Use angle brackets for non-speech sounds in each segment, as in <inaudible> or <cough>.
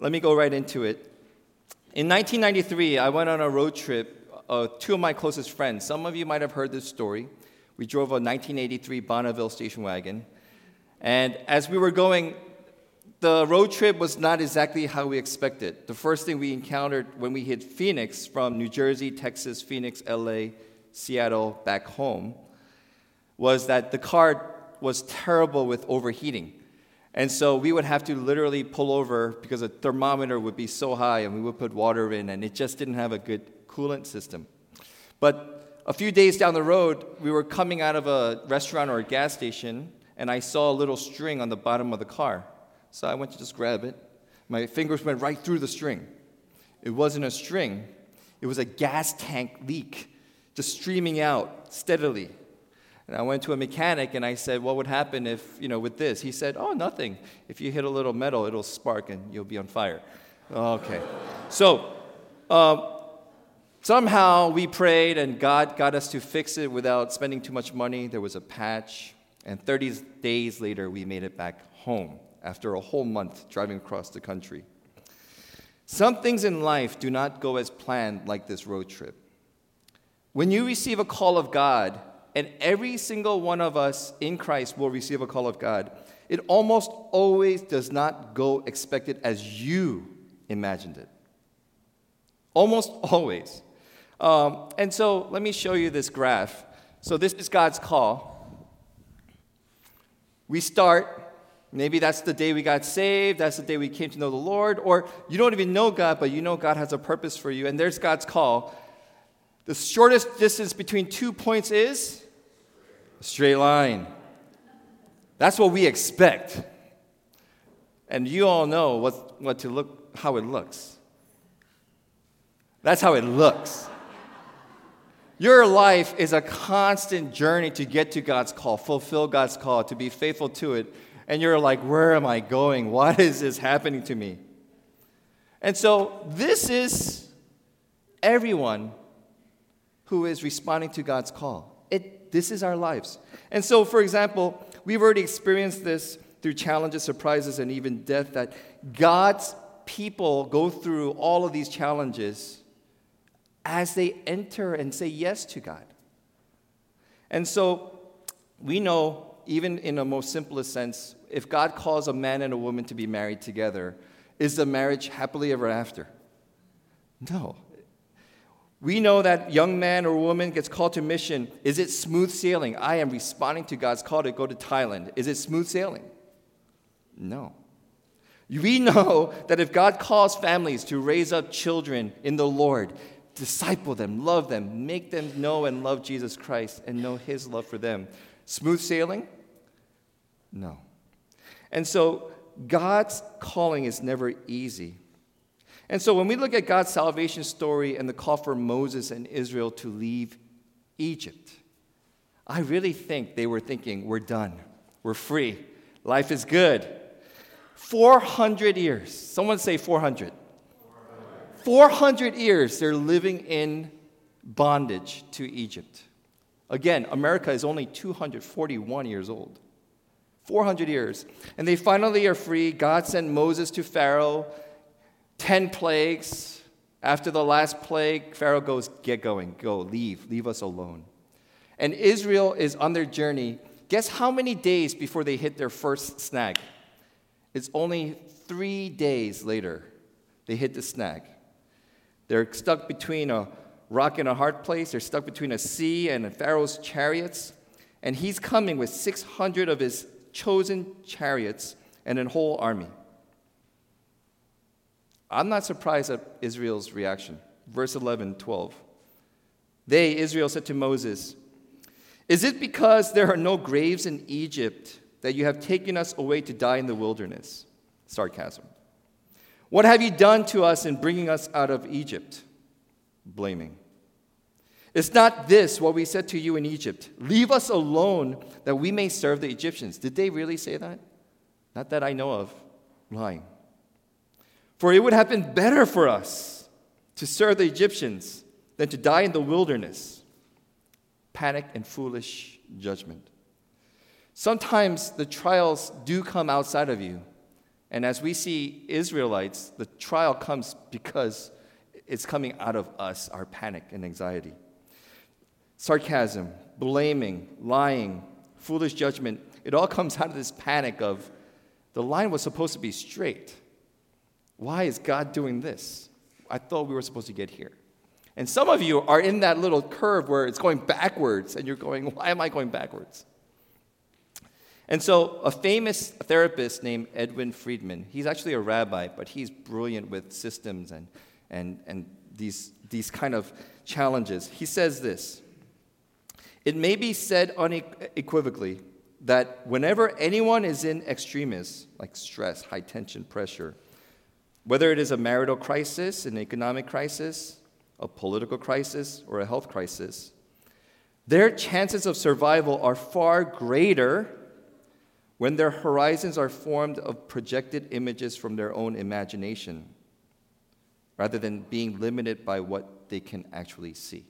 let me go right into it. In 1993, I went on a road trip. Uh, two of my closest friends, some of you might have heard this story. We drove a 1983 Bonneville station wagon. And as we were going, the road trip was not exactly how we expected. The first thing we encountered when we hit Phoenix from New Jersey, Texas, Phoenix, LA, Seattle, back home, was that the car was terrible with overheating. And so we would have to literally pull over because the thermometer would be so high and we would put water in and it just didn't have a good coolant system. But a few days down the road, we were coming out of a restaurant or a gas station and I saw a little string on the bottom of the car. So I went to just grab it. My fingers went right through the string. It wasn't a string, it was a gas tank leak just streaming out steadily. And I went to a mechanic and I said, What would happen if, you know, with this? He said, Oh, nothing. If you hit a little metal, it'll spark and you'll be on fire. Okay. so, um, somehow we prayed and God got us to fix it without spending too much money. There was a patch. And 30 days later, we made it back home after a whole month driving across the country. Some things in life do not go as planned, like this road trip. When you receive a call of God, and every single one of us in Christ will receive a call of God. It almost always does not go expected as you imagined it. Almost <laughs> always. Um, and so let me show you this graph. So this is God's call. We start, maybe that's the day we got saved, that's the day we came to know the Lord, or you don't even know God, but you know God has a purpose for you, and there's God's call. The shortest distance between two points is a straight line. That's what we expect. And you all know what, what to look, how it looks. That's how it looks. Your life is a constant journey to get to God's call, fulfill God's call, to be faithful to it. And you're like, where am I going? Why is this happening to me? And so, this is everyone who is responding to God's call. It, this is our lives. And so, for example, we've already experienced this through challenges, surprises, and even death that God's people go through all of these challenges as they enter and say yes to God. And so, we know, even in the most simplest sense, if God calls a man and a woman to be married together, is the marriage happily ever after? No, we know that young man or woman gets called to mission. Is it smooth sailing? I am responding to God's call to go to Thailand. Is it smooth sailing? No. We know <laughs> that if God calls families to raise up children in the Lord, disciple them, love them, make them know and love Jesus Christ and know His love for them, smooth sailing? No. And so God's calling is never easy. And so when we look at God's salvation story and the call for Moses and Israel to leave Egypt, I really think they were thinking, we're done, we're free, life is good. 400 years, someone say 400. 400 years they're living in bondage to Egypt. Again, America is only 241 years old. 400 years. And they finally are free. God sent Moses to Pharaoh 10 plagues. After the last plague, Pharaoh goes, Get going, go, leave, leave us alone. And Israel is on their journey. Guess how many days before they hit their first snag? It's only three days later they hit the snag. They're stuck between a rock and a hard place. They're stuck between a sea and Pharaoh's chariots. And he's coming with 600 of his chosen chariots and a whole army. I'm not surprised at Israel's reaction. Verse 11, 12. They, Israel, said to Moses, Is it because there are no graves in Egypt that you have taken us away to die in the wilderness? Sarcasm. What have you done to us in bringing us out of Egypt? Blaming. It's not this what we said to you in Egypt? Leave us alone that we may serve the Egyptians. Did they really say that? Not that I know of. Lying. For it would have been better for us to serve the Egyptians than to die in the wilderness. Panic and foolish judgment. Sometimes the trials do come outside of you, And as we see Israelites, the trial comes because it's coming out of us, our panic and anxiety. Sarcasm, blaming, lying, foolish judgment, it all comes out of this panic of the line was supposed to be straight. Why is God doing this? I thought we were supposed to get here. And some of you are in that little curve where it's going backwards, and you're going, Why am I going backwards? And so, a famous therapist named Edwin Friedman, he's actually a rabbi, but he's brilliant with systems and, and, and these, these kind of challenges. He says this It may be said unequivocally that whenever anyone is in extremis, like stress, high tension, pressure, whether it is a marital crisis, an economic crisis, a political crisis, or a health crisis, their chances of survival are far greater when their horizons are formed of projected images from their own imagination, rather than being limited by what they can actually see.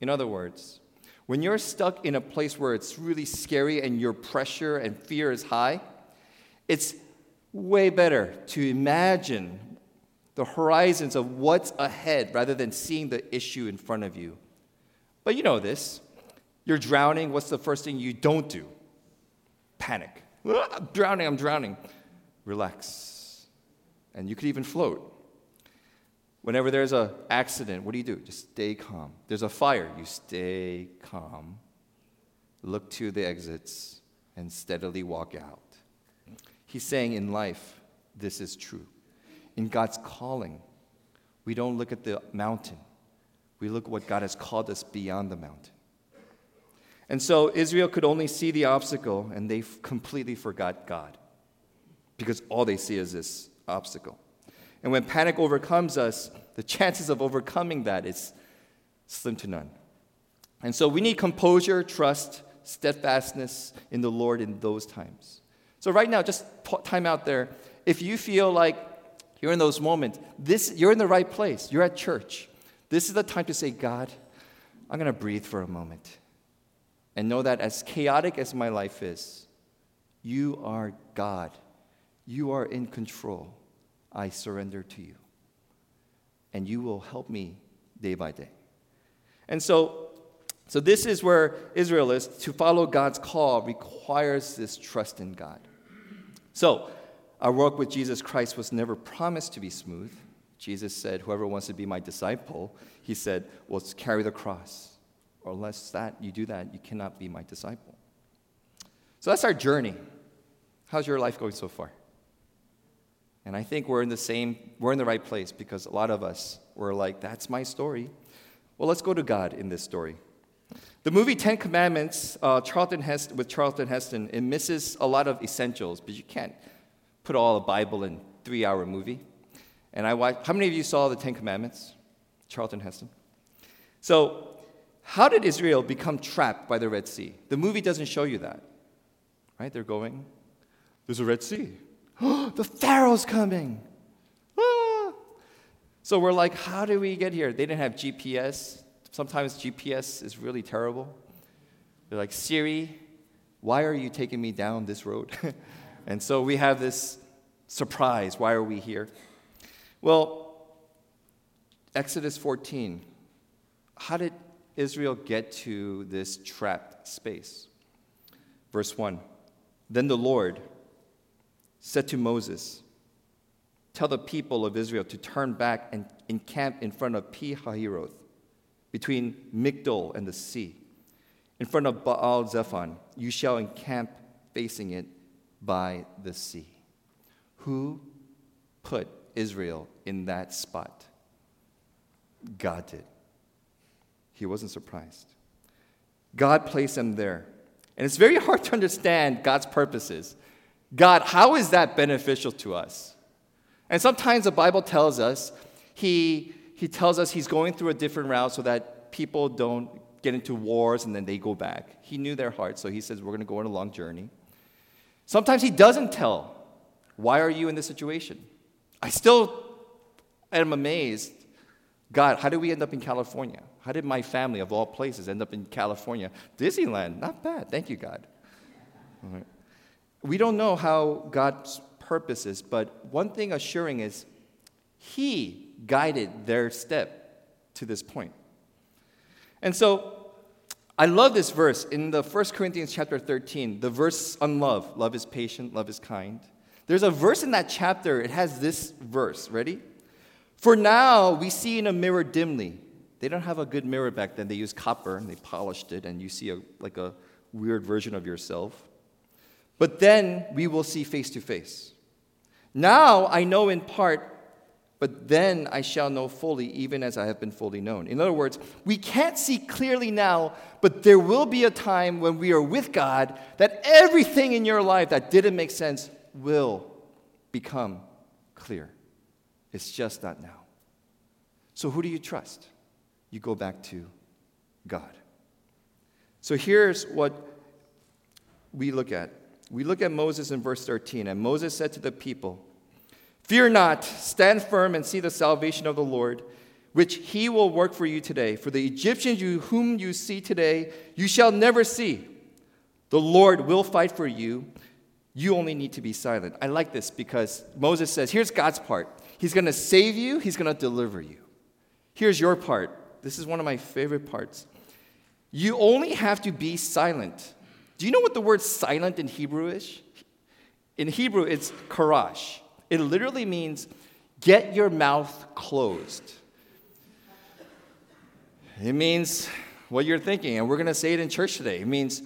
In other words, when you're stuck in a place where it's really scary and your pressure and fear is high, it's way better to imagine the horizons of what's ahead rather than seeing the issue in front of you. But you know this. You're drowning, what's the first thing you don't do? panic. Ah, I'm drowning, I'm drowning. Relax. And you could even float. Whenever there's an accident, what do you do? Just stay calm. There's a fire, you stay calm. Look to the exits and steadily walk out. He's saying in life, this is true. In God's calling, we don't look at the mountain, we look at what God has called us beyond the mountain. And so Israel could only see the obstacle, and they completely forgot God because all they see is this obstacle. And when panic overcomes us, the chances of overcoming that is slim to none. And so we need composure, trust, steadfastness in the Lord in those times. So right now, just time out there. If you feel like you're in those moments, this you're in the right place. You're at church. This is the time to say, God, I'm going to breathe for a moment and know that as chaotic as my life is, you are God. You are in control. I surrender to you. And you will help me day by day. And so, so this is where Israel is. To follow God's call requires this trust in God. So, our work with Jesus Christ was never promised to be smooth. Jesus said, Whoever wants to be my disciple, he said, will carry the cross or unless that you do that, you cannot be my disciple. So that's our journey. How's your life going so far? And I think we're in the same, we're in the right place because a lot of us were like, that's my story. Well, let's go to God in this story. The movie Ten Commandments, uh, Charlton Heston, with Charlton Heston, it misses a lot of essentials, but you can't put all the Bible in three-hour movie. And I watched. How many of you saw the Ten Commandments? Charlton Heston. So how did Israel become trapped by the Red Sea? The movie doesn't show you that. Right? They're going, there's a Red Sea. <gasps> the Pharaoh's coming. Ah. So we're like, how do we get here? They didn't have GPS. Sometimes GPS is really terrible. They're like, Siri, why are you taking me down this road? <laughs> and so we have this surprise. Why are we here? Well, Exodus 14. How did Israel get to this trapped space? Verse 1 Then the Lord said to Moses, Tell the people of Israel to turn back and encamp in front of Pi Hahiroth, between Migdol and the sea. In front of Baal Zephon, you shall encamp facing it by the sea. Who put Israel in that spot? God did. He wasn't surprised. God placed them there. And it's very hard to understand God's purposes. God, how is that beneficial to us? And sometimes the Bible tells us he, he tells us he's going through a different route so that people don't get into wars and then they go back. He knew their hearts, so he says, We're going to go on a long journey. Sometimes he doesn't tell, Why are you in this situation? I still am amazed. God, how did we end up in California? How did my family, of all places, end up in California? Disneyland, not bad. Thank you, God. We don't know how God's purposes, but one thing assuring is He guided their step to this point. And so I love this verse in the 1 Corinthians chapter 13, the verse on love. Love is patient, love is kind. There's a verse in that chapter, it has this verse. Ready? For now we see in a mirror dimly. They don't have a good mirror back then. They used copper and they polished it, and you see a, like a weird version of yourself. But then we will see face to face. Now I know in part, but then I shall know fully, even as I have been fully known. In other words, we can't see clearly now, but there will be a time when we are with God that everything in your life that didn't make sense will become clear. It's just not now. So, who do you trust? You go back to God. So, here's what we look at we look at Moses in verse 13, and Moses said to the people, Fear not, stand firm and see the salvation of the Lord, which he will work for you today. For the Egyptians you, whom you see today, you shall never see. The Lord will fight for you. You only need to be silent. I like this because Moses says, Here's God's part. He's going to save you, He's going to deliver you. Here's your part. This is one of my favorite parts. You only have to be silent. Do you know what the word silent in Hebrew is? In Hebrew, it's karash. It literally means get your mouth closed. It means what you're thinking, and we're going to say it in church today. It means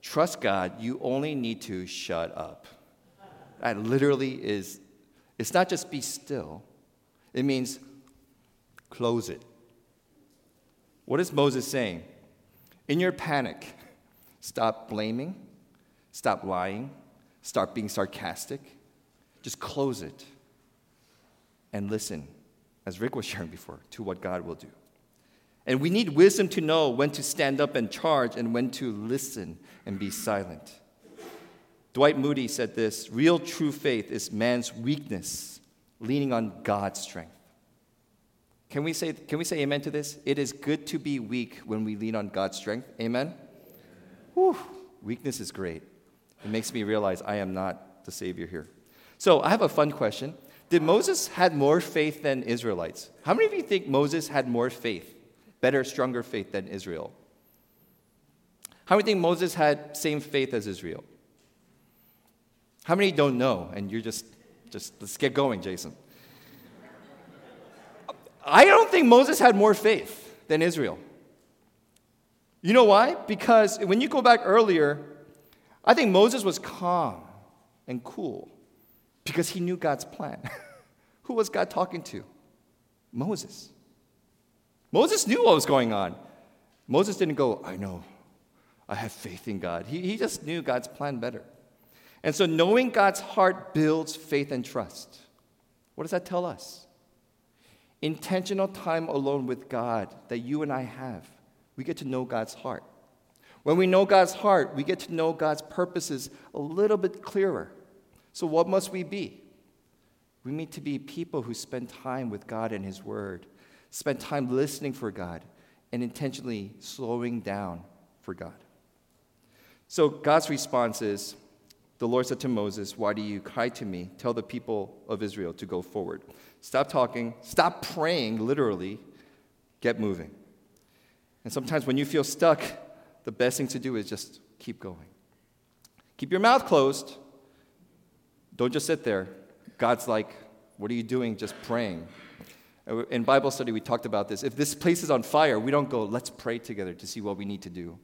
trust God, you only need to shut up. That literally is, it's not just be still, it means close it. What is Moses saying? In your panic, Stop blaming, stop lying, stop being sarcastic. Just close it and listen, as Rick was sharing before, to what God will do. And we need wisdom to know when to stand up and charge and when to listen and be silent. Dwight Moody said this real true faith is man's weakness leaning on God's strength. Can we say, can we say amen to this? It is good to be weak when we lean on God's strength. Amen? Whew, weakness is great. It makes me realize I am not the Savior here. So I have a fun question. Did Moses had more faith than Israelites? How many of you think Moses had more faith, better, stronger faith than Israel? How many think Moses had same faith as Israel? How many don't know? And you're just, just let's get going, Jason. I don't think Moses had more faith than Israel. You know why? Because when you go back earlier, I think Moses was calm and cool because he knew God's plan. <laughs> Who was God talking to? Moses. Moses knew what was going on. Moses didn't go, I know, I have faith in God. He, he just knew God's plan better. And so, knowing God's heart builds faith and trust. What does that tell us? Intentional time alone with God that you and I have we get to know God's heart. When we know God's heart, we get to know God's purposes a little bit clearer. So, what must we be? We need to be people who spend time with God and His Word, spend time listening for God, and intentionally slowing down for God. So, God's response is the Lord said to Moses, Why do you cry to me? Tell the people of Israel to go forward. Stop talking, stop praying, literally, get moving. And sometimes when you feel stuck, the best thing to do is just keep going. Keep your mouth closed. Don't just sit there. God's like, What are you doing? Just praying. In Bible study, we talked about this. If this place is on fire, we don't go, Let's pray together to see what we need to do.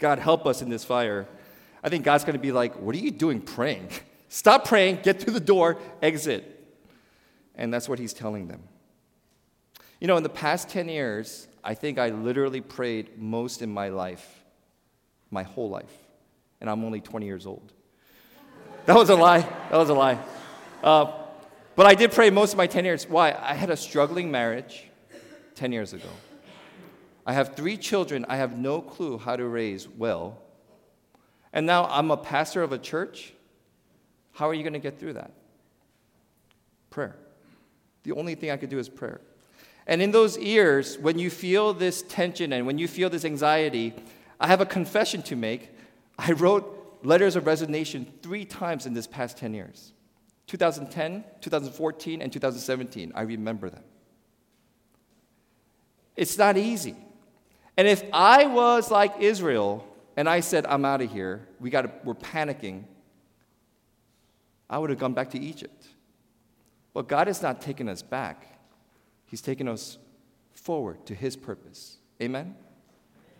God, help us in this fire. I think God's going to be like, What are you doing praying? <laughs> Stop praying, get through the door, exit. And that's what he's telling them. You know, in the past 10 years, I think I literally prayed most in my life, my whole life. And I'm only 20 years old. That was a lie. That was a lie. Uh, but I did pray most of my 10 years. Why? I had a struggling marriage 10 years ago. I have three children I have no clue how to raise well. And now I'm a pastor of a church. How are you going to get through that? Prayer. The only thing I could do is prayer. And in those years, when you feel this tension and when you feel this anxiety, I have a confession to make. I wrote letters of resignation three times in this past 10 years. 2010, 2014, and 2017. I remember them. It's not easy. And if I was like Israel and I said, I'm out of here, we gotta, we're panicking, I would have gone back to Egypt. But God has not taken us back, He's taken us forward to His purpose. Amen?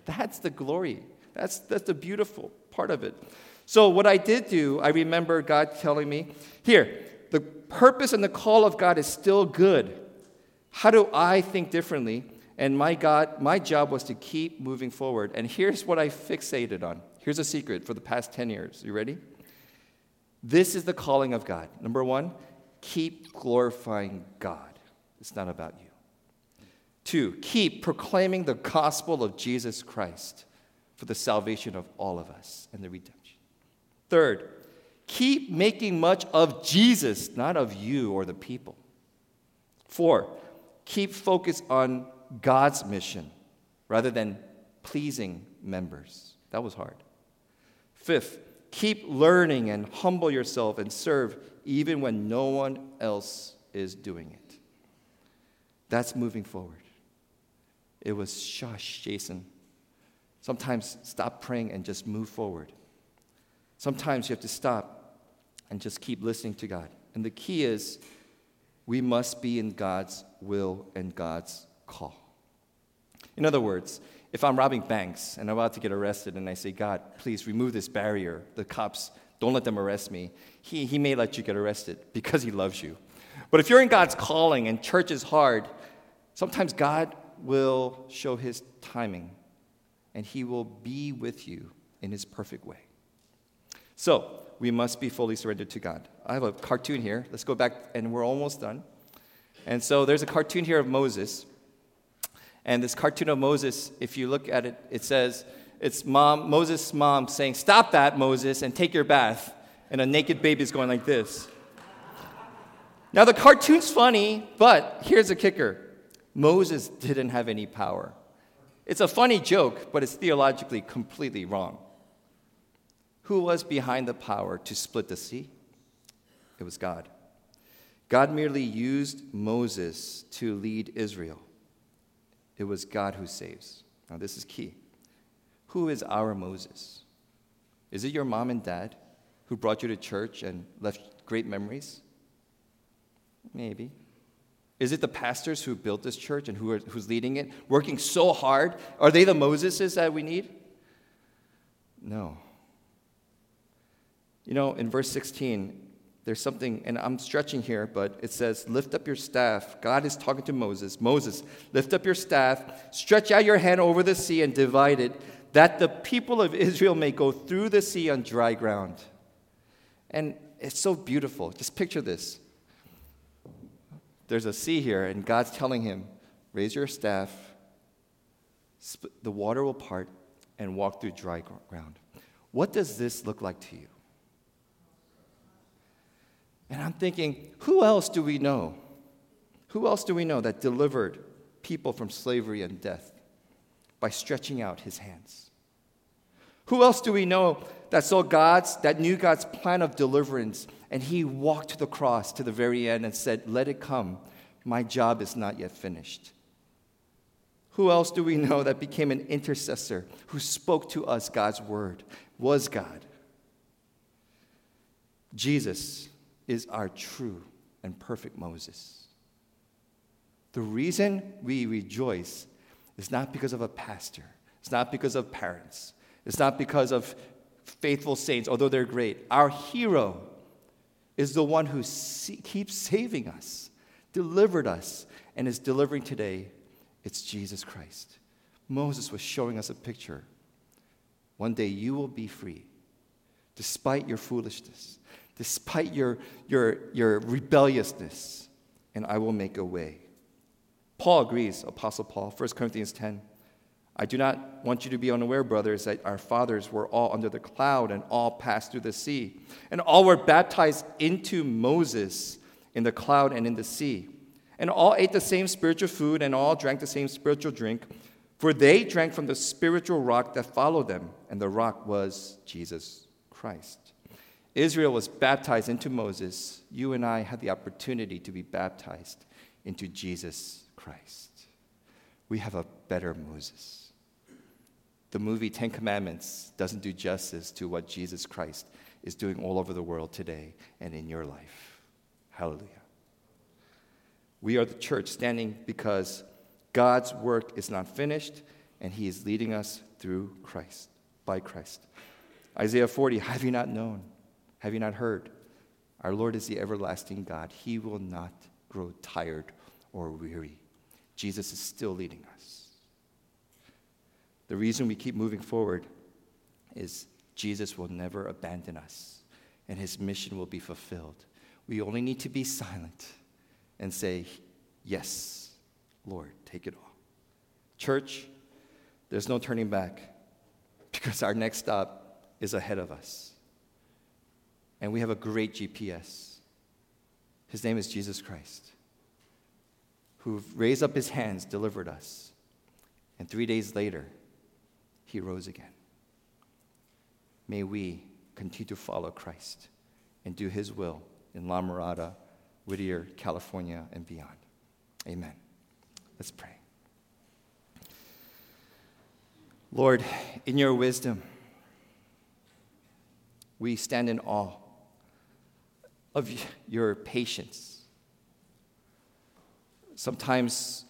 That's the glory. That's, that's the beautiful part of it. So, what I did do, I remember God telling me, here, the purpose and the call of God is still good. How do I think differently? And my God, my job was to keep moving forward. And here's what I fixated on. Here's a secret for the past 10 years. You ready? This is the calling of God. Number one, keep glorifying God. It's not about you. Two, keep proclaiming the gospel of Jesus Christ for the salvation of all of us and the redemption. Third, keep making much of Jesus, not of you or the people. Four, keep focus on God's mission rather than pleasing members. That was hard. Fifth, keep learning and humble yourself and serve even when no one else is doing it. That's moving forward. It was shush, Jason. Sometimes stop praying and just move forward. Sometimes you have to stop and just keep listening to God. And the key is we must be in God's will and God's call. In other words, if I'm robbing banks and I'm about to get arrested and I say, God, please remove this barrier, the cops, don't let them arrest me, he, he may let you get arrested because he loves you. But if you're in God's calling and church is hard, sometimes God will show his timing and he will be with you in his perfect way. So, we must be fully surrendered to God. I have a cartoon here. Let's go back, and we're almost done. And so, there's a cartoon here of Moses. And this cartoon of Moses, if you look at it, it says, it's mom, Moses' mom saying, Stop that, Moses, and take your bath. And a naked baby is going like this. Now, the cartoon's funny, but here's the kicker Moses didn't have any power. It's a funny joke, but it's theologically completely wrong. Who was behind the power to split the sea? It was God. God merely used Moses to lead Israel. It was God who saves. Now, this is key. Who is our Moses? Is it your mom and dad who brought you to church and left great memories? Maybe. Is it the pastors who built this church and who are, who's leading it, working so hard? Are they the Moseses that we need? No. You know, in verse 16, there's something, and I'm stretching here, but it says, Lift up your staff. God is talking to Moses. Moses, lift up your staff, stretch out your hand over the sea and divide it, that the people of Israel may go through the sea on dry ground. And it's so beautiful. Just picture this there's a sea here, and God's telling him, raise your staff, the water will part, and walk through dry ground. What does this look like to you? And I'm thinking, who else do we know? Who else do we know that delivered people from slavery and death by stretching out his hands? Who else do we know that saw God's, that knew God's plan of deliverance and he walked to the cross to the very end and said, Let it come. My job is not yet finished. Who else do we know that became an intercessor who spoke to us God's word? Was God. Jesus is our true and perfect Moses. The reason we rejoice is not because of a pastor, it's not because of parents, it's not because of faithful saints, although they're great. Our hero is the one who keeps saving us, delivered us, and is delivering today. It's Jesus Christ. Moses was showing us a picture. One day you will be free, despite your foolishness, despite your, your, your rebelliousness, and I will make a way. Paul agrees, Apostle Paul, 1 Corinthians 10. I do not want you to be unaware, brothers, that our fathers were all under the cloud and all passed through the sea. And all were baptized into Moses in the cloud and in the sea. And all ate the same spiritual food and all drank the same spiritual drink, for they drank from the spiritual rock that followed them, and the rock was Jesus Christ. Israel was baptized into Moses. You and I had the opportunity to be baptized into Jesus Christ. We have a better Moses. The movie Ten Commandments doesn't do justice to what Jesus Christ is doing all over the world today and in your life. Hallelujah. We are the church standing because God's work is not finished and he is leading us through Christ, by Christ. Isaiah 40, have you not known? Have you not heard? Our Lord is the everlasting God. He will not grow tired or weary. Jesus is still leading us. The reason we keep moving forward is Jesus will never abandon us and his mission will be fulfilled. We only need to be silent and say, Yes, Lord, take it all. Church, there's no turning back because our next stop is ahead of us. And we have a great GPS. His name is Jesus Christ, who raised up his hands, delivered us. And three days later, he rose again. May we continue to follow Christ and do his will in La Mirada, Whittier, California, and beyond. Amen. Let's pray. Lord, in your wisdom, we stand in awe of your patience. Sometimes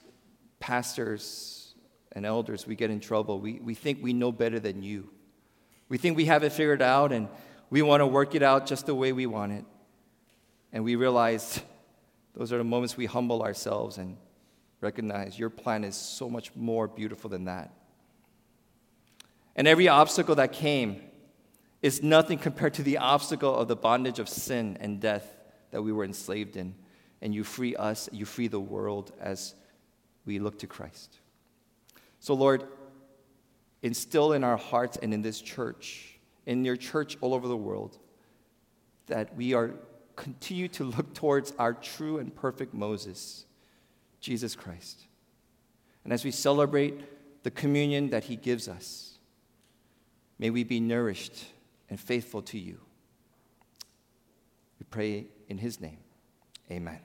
pastors and elders, we get in trouble. We, we think we know better than you. We think we have it figured out and we want to work it out just the way we want it. And we realize those are the moments we humble ourselves and recognize your plan is so much more beautiful than that. And every obstacle that came is nothing compared to the obstacle of the bondage of sin and death that we were enslaved in. And you free us, you free the world as we look to Christ. So, Lord, instill in our hearts and in this church, in your church all over the world, that we are continue to look towards our true and perfect Moses, Jesus Christ. And as we celebrate the communion that he gives us, may we be nourished and faithful to you. We pray in his name. Amen.